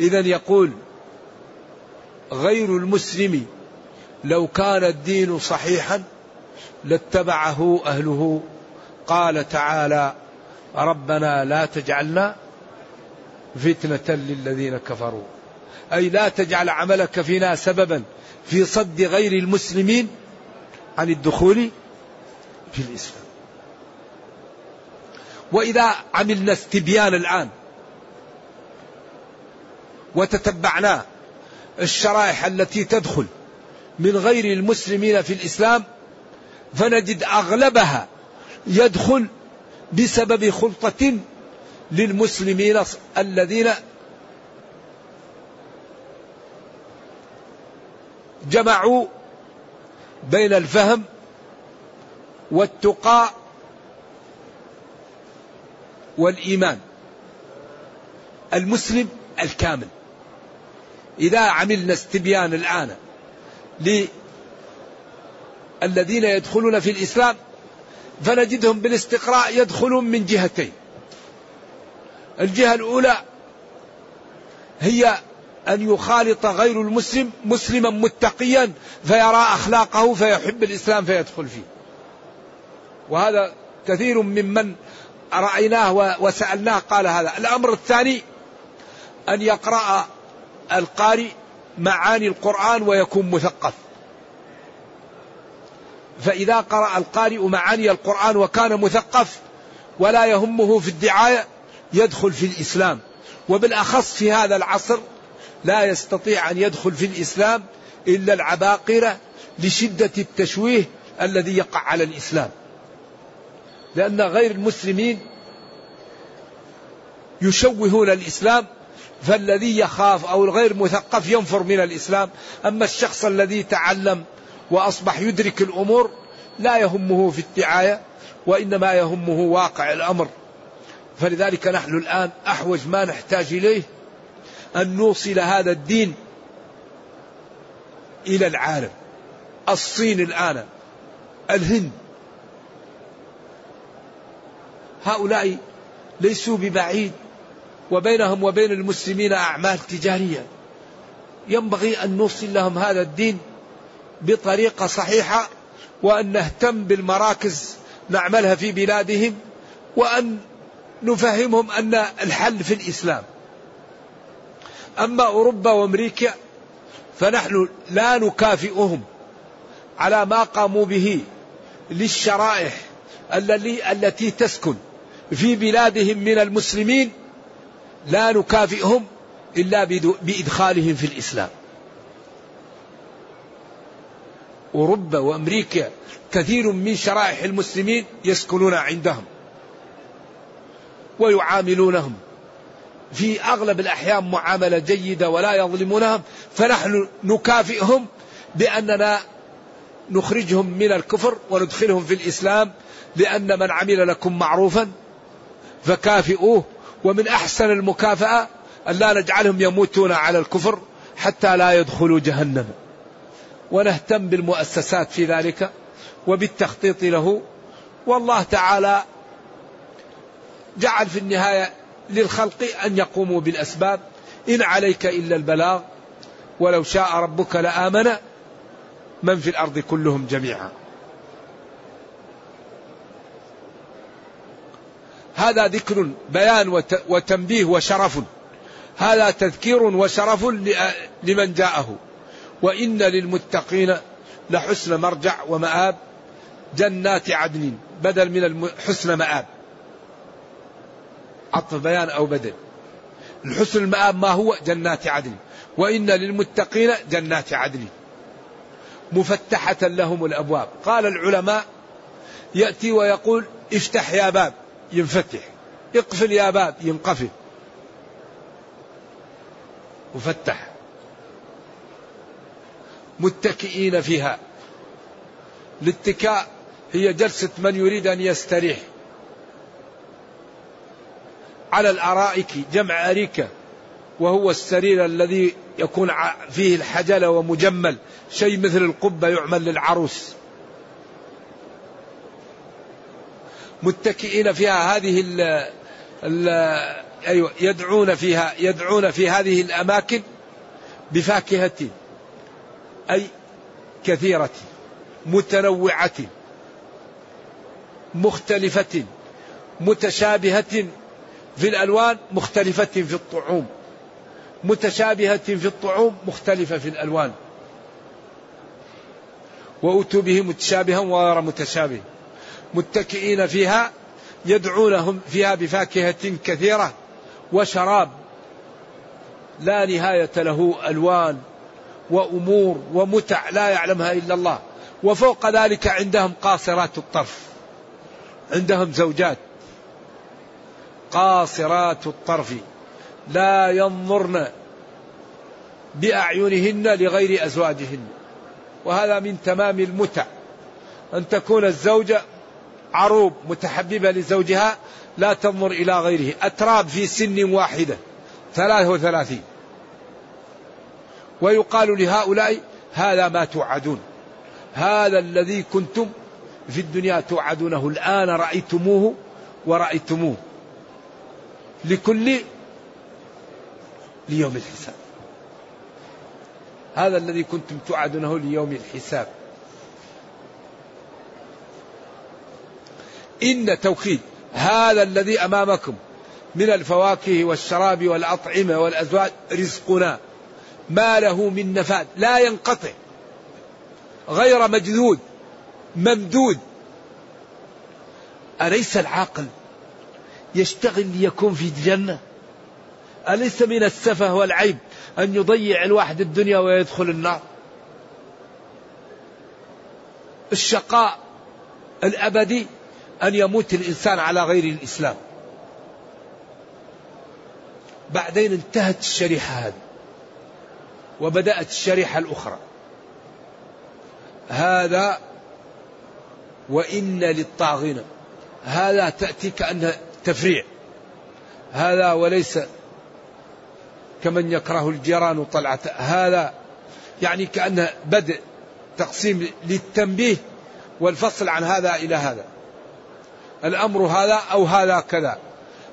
إذا يقول غير المسلم لو كان الدين صحيحا لاتبعه أهله. قال تعالى ربنا لا تجعلنا فتنة للذين كفروا. أي لا تجعل عملك فينا سببا في صد غير المسلمين عن الدخول في الإسلام. وإذا عملنا استبيان الآن وتتبعنا الشرائح التي تدخل من غير المسلمين في الإسلام فنجد أغلبها يدخل بسبب خلطة للمسلمين الذين جمعوا بين الفهم والتقى والإيمان المسلم الكامل. إذا عملنا استبيان الآن الذين يدخلون في الإسلام فنجدهم بالاستقراء يدخلون من جهتين. الجهة الأولى هي أن يخالط غير المسلم مسلما متقيا فيرى أخلاقه فيحب الإسلام فيدخل فيه. وهذا كثير ممن رأيناه وسألناه قال هذا. الأمر الثاني أن يقرأ القارئ معاني القرآن ويكون مثقف. فإذا قرأ القارئ معاني القرآن وكان مثقف ولا يهمه في الدعاية يدخل في الإسلام. وبالأخص في هذا العصر لا يستطيع أن يدخل في الإسلام إلا العباقرة لشدة التشويه الذي يقع على الإسلام. لأن غير المسلمين يشوهون الإسلام فالذي يخاف أو الغير مثقف ينفر من الإسلام. أما الشخص الذي تعلم وأصبح يدرك الأمور لا يهمه في الدعاية وإنما يهمه واقع الأمر. فلذلك نحن الآن أحوج ما نحتاج إليه أن نوصل هذا الدين إلى العالم. الصين الآن الهند. هؤلاء ليسوا ببعيد. وبينهم وبين المسلمين أعمال تجارية. ينبغي أن نوصل لهم هذا الدين بطريقة صحيحة وأن نهتم بالمراكز نعملها في بلادهم وأن نفهمهم أن الحل في الإسلام. أما أوروبا وأمريكا فنحن لا نكافئهم على ما قاموا به للشرائح التي تسكن في بلادهم من المسلمين لا نكافئهم إلا بإدخالهم في الإسلام. أوروبا وأمريكا كثير من شرائح المسلمين يسكنون عندهم ويعاملونهم في أغلب الأحيان معاملة جيدة ولا يظلمونهم فنحن نكافئهم بأننا نخرجهم من الكفر وندخلهم في الإسلام لأن من عمل لكم معروفا فكافئوه ومن أحسن المكافأة أن لا نجعلهم يموتون على الكفر حتى لا يدخلوا جهنم. ونهتم بالمؤسسات في ذلك وبالتخطيط له. والله تعالى جعل في النهاية للخلق أن يقوموا بالأسباب. إن عليك إلا البلاغ. ولو شاء ربك لآمن. من في الأرض كلهم جميعا. هذا ذكر بيان وتنبيه وشرف. هذا تذكير وشرف لمن جاءه. وإن للمتقين لحسن مرجع ومآب جنات عدن بدل من حسن مآب. عطف بيان أو بدل. الحسن المآب ما هو؟ جنات عدن. وإن للمتقين جنات عدن. مفتحة لهم الأبواب. قال العلماء يأتي ويقول افتح يا باب. ينفتح. اقفل يا باب ينقفل. مفتح. متكئين فيها. الاتكاء هي جلسة من يريد أن يستريح. على الأرائك جمع أريكة وهو السرير الذي يكون فيه الحجلة ومجمل. شيء مثل القبة يعمل للعروس. متكئين فيها هذه ال ال أيوة يدعون فيها يدعون في هذه الأماكن بفاكهة أي كثيرة متنوعة مختلفة متشابهة في الألوان مختلفة في الطعوم. متشابهة في الطعوم مختلفة في الألوان. وأتوا به متشابها وغير متشابه. متكئين فيها يدعونهم فيها بفاكهة كثيرة وشراب. لا نهاية له ألوان وأمور ومتع لا يعلمها إلا الله. وفوق ذلك عندهم قاصرات الطرف عندهم زوجات. قاصرات الطرف. لا ينظرن بأعينهن لغير أزواجهن. وهذا من تمام المتع. أن تكون الزوجة عروب متحببة لزوجها لا تنظر إلى غيره. أتراب في سن واحدة ثلاثة وثلاثين. ويقال لهؤلاء هذا ما توعدون. هذا الذي كنتم في الدنيا توعدونه. الآن رأيتموه ورأيتموه. لكل ليوم الحساب. هذا الذي كنتم توعدونه ليوم الحساب. إن توكيد هذا الذي أمامكم من الفواكه والشراب والأطعمة والأزواج رزقنا. ما له من نفاد لا ينقطع. غير مجدود ممدود. أليس العاقل يشتغل ليكون في الجنة؟ أليس من السفه والعيب أن يضيع الواحد الدنيا ويدخل النار؟ الشقاء الأبدي أن يموت الإنسان على غير الإسلام. بعدين انتهت الشريحة هذه وبدأت الشريحة الأخرى. هذا وإن للطاغين هذا تأتي كأنها تفريع. هذا وليس كمن يكره الجيران طلعة هذا يعني كأنه بدء تقسيم للتنبيه والفصل عن هذا إلى هذا. الأمر هذا أو هذا كذا.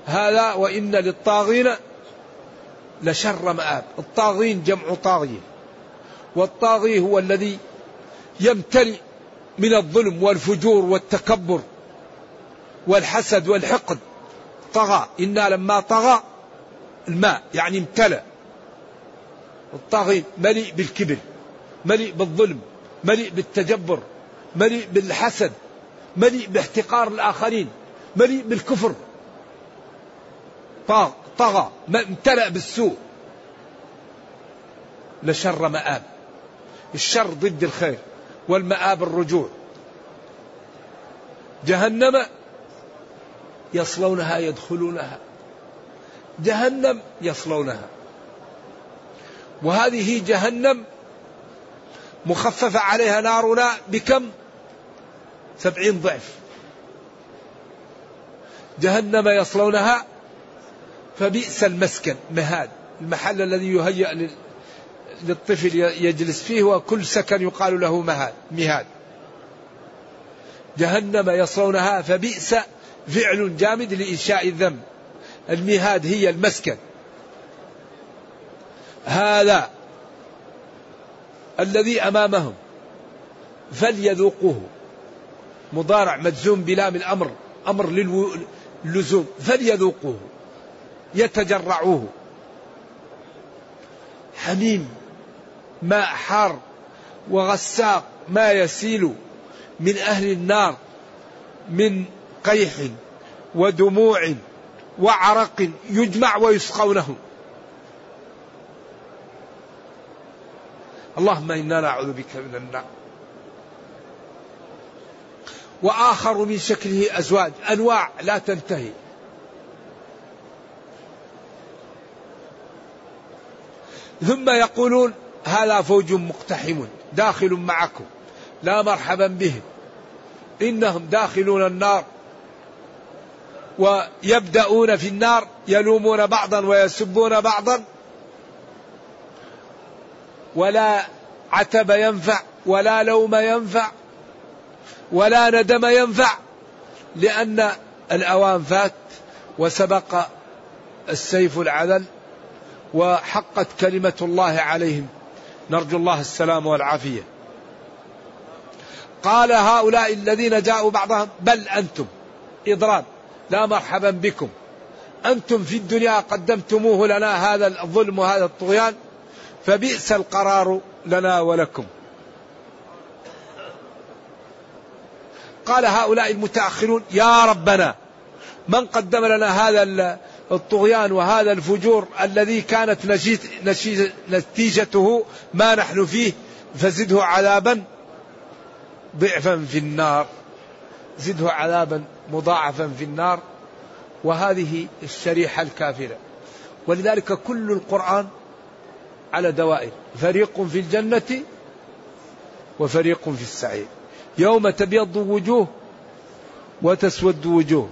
هذا وإن للطاغين لشر مآب. الطاغين جمع طاغية والطاغي هو الذي يمتلئ من الظلم والفجور والتكبر والحسد والحقد. طغى. إنا لما طغى الماء يعني امتلأ. الطاغي مليء بالكبر مليء بالظلم مليء بالتجبر مليء بالحسد مليء باحتقار الآخرين مليء بالكفر. طغى امتلأ بالسوء. لشر مآب. الشر ضد الخير والمآب الرجوع. جهنم يصلونها يدخلونها. جهنم يصلونها. وهذه جهنم مخففة عليها نارنا بكم؟ سبعين ضعف. جهنم يصلونها فبئس المسكن مهاد. المحل الذي يهيأ للطفل يجلس فيه وكل سكن يقال له مهاد مهاد. جهنم يصلونها فبئس فعل جامد لإنشاء الذنب. المهاد هي المسكن. هذا الذي أمامهم فليذوقوه. مضارع مجزوم بلام الأمر أمر للزوم فليذوقوه يتجرعوه. حميم ماء حار وغساق ما يسيل من أهل النار من قيح ودموع وعرق يجمع ويسقونه. اللهم إنا نعوذ بك من النار. وآخر من شكله أزواج أنواع لا تنتهي. ثم يقولون هذا فوج مقتحم داخل معكم لا مرحبا بهم. إنهم داخلون النار ويبدأون في النار يلومون بعضا ويسبون بعضا. ولا عتب ينفع ولا لوم ينفع. ولا ندم ينفع لأن الأوان فات وسبق السيف العدل وحقت كلمة الله عليهم. نرجو الله السلام والعافية. قال هؤلاء الذين جاءوا بعضهم بل أنتم إضراب لا مرحبا بكم. أنتم في الدنيا قدمتموه لنا هذا الظلم وهذا الطغيان فبئس القرار لنا ولكم. قال هؤلاء المتأخرون يا ربنا من قدم لنا هذا الطغيان وهذا الفجور الذي كانت نتيجته ما نحن فيه فزده عذابا ضعفا في النار. زده عذابا مضاعفا في النار. وهذه الشريحة الكافرة. ولذلك كل القرآن على دوائر. فريق في الجنة وفريق في السعير. يوم تبيض وجوه وتسود وجوه.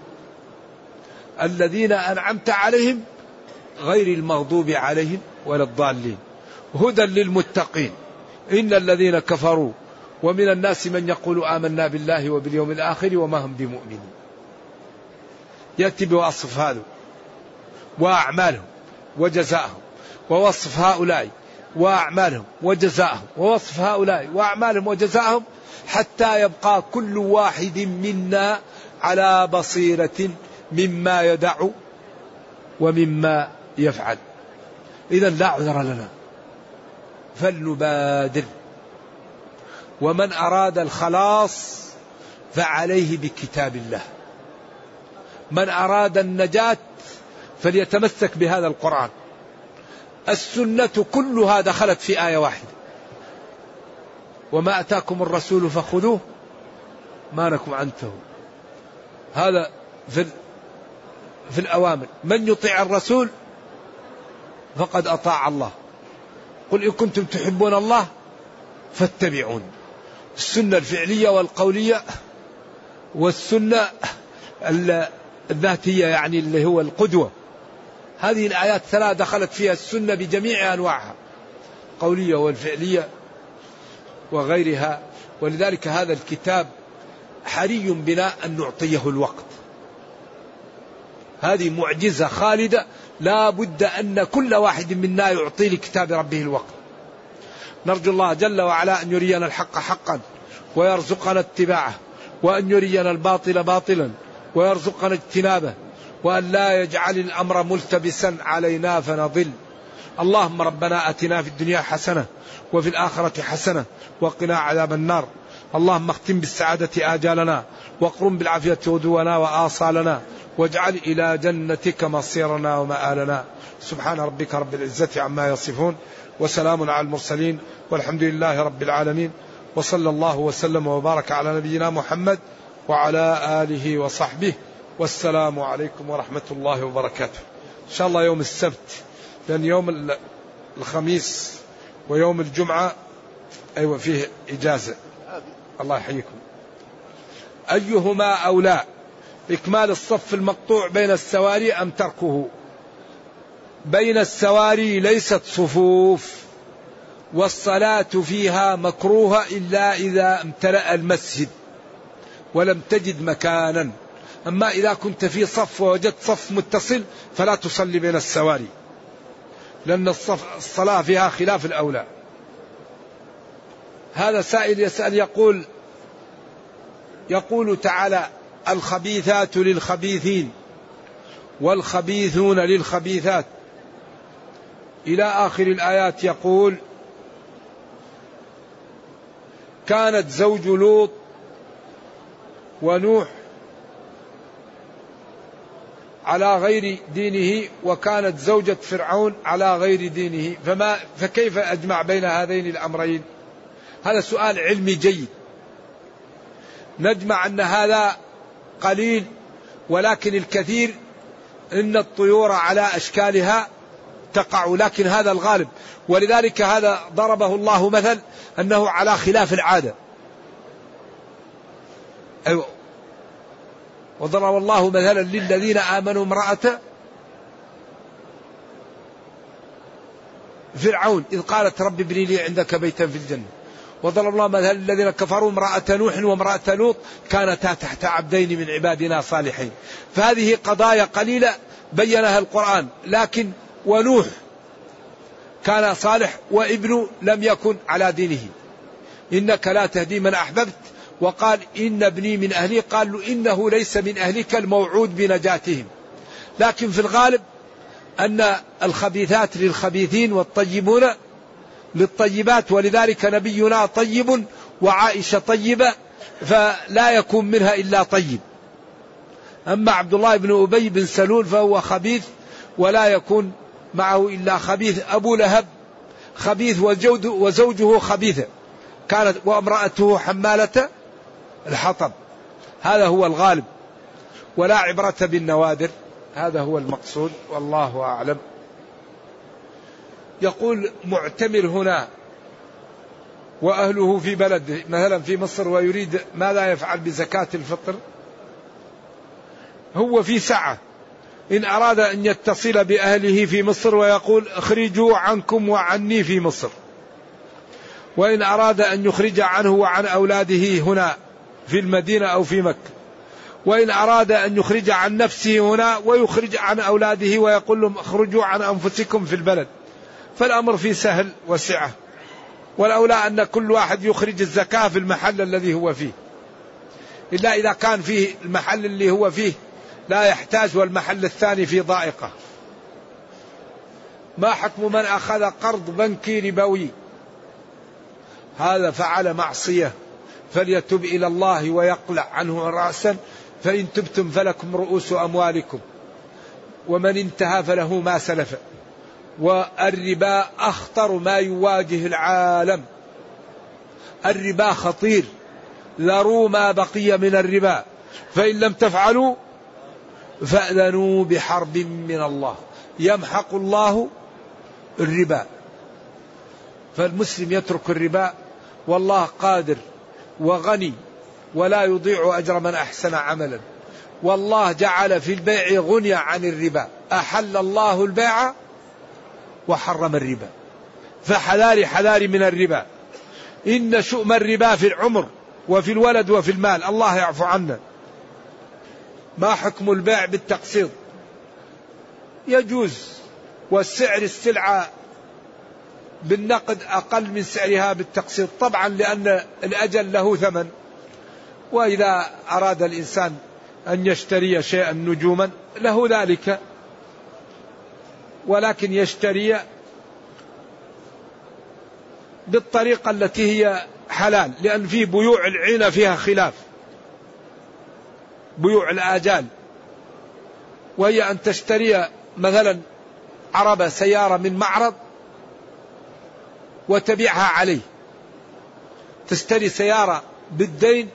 الذين أنعمت عليهم غير المغضوب عليهم ولا الضالين. هدى للمتقين. إن الذين كفروا ومن الناس من يقول آمنا بالله وباليوم الآخر وما هم بمؤمنين. يأتي بوصف هذا وأعمالهم وجزاءهم ووصف هؤلاء وأعمالهم وجزاءهم ووصف هؤلاء وأعمالهم وجزاءهم حتى يبقى كل واحد منا على بصيرة مما يدع ومما يفعل. إذا لا عذر لنا. فلنبادر. ومن أراد الخلاص فعليه بكتاب الله. من أراد النجاة فليتمسك بهذا القرآن. السنة كلها دخلت في آية واحدة. وما أتاكم الرسول فخذوه ما لكم عنته هذا في في الأوامر. من يطيع الرسول فقد أطاع الله. قل إن كنتم تحبون الله فاتبعون. السنة الفعلية والقولية والسنة الذاتية يعني اللي هو القدوة. هذه الآيات ثلاث دخلت فيها السنة بجميع أنواعها. قولية والفعلية وغيرها. ولذلك هذا الكتاب حري بنا أن نعطيه الوقت. هذه معجزة خالدة. لا بد أن كل واحد منا يعطي لكتاب ربه الوقت. نرجو الله جل وعلا أن يرينا الحق حقا ويرزقنا اتباعه وأن يرينا الباطل باطلا ويرزقنا اجتنابه وأن لا يجعل الأمر ملتبسا علينا فنضل. اللهم ربنا آتنا في الدنيا حسنة وفي الآخرة حسنة وقنا عذاب النار. اللهم اختم بالسعادة آجالنا واقرم بالعافية غدونا وآصالنا واجعل إلى جنتك مصيرنا ومآلنا. سبحان ربك رب العزة عما يصفون وسلام على المرسلين والحمد لله رب العالمين. وصلى الله وسلم وبارك على نبينا محمد وعلى آله وصحبه. والسلام عليكم ورحمة الله وبركاته. إن شاء الله يوم السبت لأن يوم الخميس ويوم الجمعة أيوه فيه إجازة. الله يحييكم. أيهما أولى إكمال الصف المقطوع بين السواري أم تركه؟ بين السواري ليست صفوف والصلاة فيها مكروهة إلا إذا امتلأ المسجد ولم تجد مكانا أما إذا كنت في صف ووجدت صف متصل فلا تصلي بين السواري لأن الصلاة فيها خلاف الأولى. هذا سائل يسأل يقول يقول تعالى الخبيثات للخبيثين والخبيثون للخبيثات. إلى آخر الآيات يقول كانت زوج لوط ونوح على غير دينه وكانت زوجة فرعون على غير دينه. فما فكيف أجمع بين هذين الأمرين؟ هذا سؤال علمي جيد. نجمع أن هذا قليل ولكن الكثير إن الطيور على أشكالها تقع لكن هذا الغالب. ولذلك هذا ضربه الله مثل أنه على خلاف العادة. أيوة. وضرب الله مثلا للذين آمنوا امرأة فرعون إذ قالت رب ابني لي عندك بيتا في الجنة. وضرب الله مثلا الذين كفروا امرأة نوح وامرأة لوط كانتا تحت عبدين من عبادنا صالحين. فهذه قضايا قليلة بينها القرآن لكن ونوح كان صالح وابنه لم يكن على دينه. إنك لا تهدي من أحببت. وقال إن ابني من أهلي قال له إنه ليس من أهلك الموعود بنجاتهم. لكن في الغالب أن الخبيثات للخبيثين والطيبون للطيبات ولذلك نبينا طيب وعائشة طيبة فلا يكون منها إلا طيب. أما عبد الله بن أبي بن سلول فهو خبيث ولا يكون معه إلا خبيث. أبو لهب خبيث وزوجه خبيثة. كانت وامرأته حمالة الحطب. هذا هو الغالب. ولا عبرة بالنوادر. هذا هو المقصود. والله أعلم. يقول معتمر هنا. وأهله في بلد مثلا في مصر ويريد ماذا يفعل بزكاة الفطر. هو في سعة. إن أراد أن يتصل بأهله في مصر ويقول اخرجوا عنكم وعني في مصر. وإن أراد أن يخرج عنه وعن أولاده هنا. في المدينة أو في مكة. وإن أراد أن يخرج عن نفسه هنا ويخرج عن أولاده ويقول لهم اخرجوا عن أنفسكم في البلد. فالأمر فيه سهل وسعة. والأولى أن كل واحد يخرج الزكاة في المحل الذي هو فيه. إلا إذا كان فيه المحل اللي هو فيه لا يحتاج والمحل الثاني في ضائقة. ما حكم من أخذ قرض بنكي ربوي؟ هذا فعل معصية. فليتب إلى الله ويقلع عنه رأسا فإن تبتم فلكم رؤوس أموالكم ومن انتهى فله ما سلف. والربا أخطر ما يواجه العالم. الربا خطير ذروا ما بقي من الربا فإن لم تفعلوا فأذنوا بحرب من الله. يمحق الله الربا. فالمسلم يترك الربا والله قادر وغني ولا يضيع أجر من أحسن عملا. والله جعل في البيع غنية عن الربا. أحل الله البيع وحرم الربا. فحذاري حذاري من الربا. إن شؤم الربا في العمر وفي الولد وفي المال. الله يعفو عنا. ما حكم البيع بالتقسيط؟ يجوز. والسعر السلعة بالنقد أقل من سعرها بالتقسيط. طبعا لأن الأجل له ثمن. وإذا أراد الإنسان أن يشتري شيئا نجوما له ذلك. ولكن يشتري بالطريقة التي هي حلال لأن في بيوع العينة فيها خلاف. بيوع الآجال. وهي أن تشتري مثلا عربة سيارة من معرض وتبيعها عليه. تشتري سيارة بالدين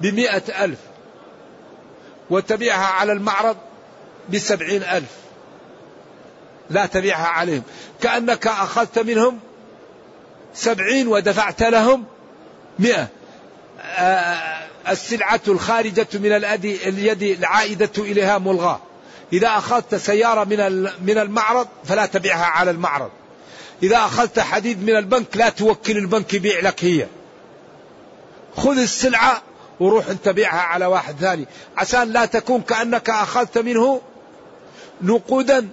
بمئة ألف وتبيعها على المعرض بسبعين ألف. لا تبيعها عليهم. كأنك أخذت منهم سبعين ودفعت لهم مئة. آه، السلعة الخارجة من اليد العائدة إليها ملغاة. إذا أخذت سيارة من من المعرض فلا تبيعها على المعرض. إذا أخذت حديد من البنك لا توكل البنك يبيع لك هي. خذ السلعة وروح أنت بيعها على واحد ثاني. عشان لا تكون كأنك أخذت منه نقودا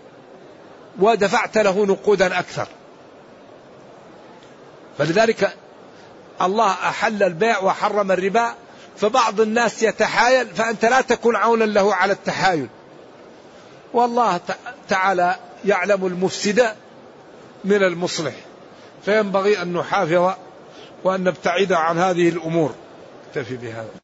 ودفعت له نقودا أكثر. فلذلك الله أحل البيع وحرم الربا فبعض الناس يتحايل فأنت لا تكون عونا له على التحايل. والله تعالى يعلم المفسد من المصلح. فينبغي أن نحافظ وأن نبتعد عن هذه الأمور. اكتفي بهذا.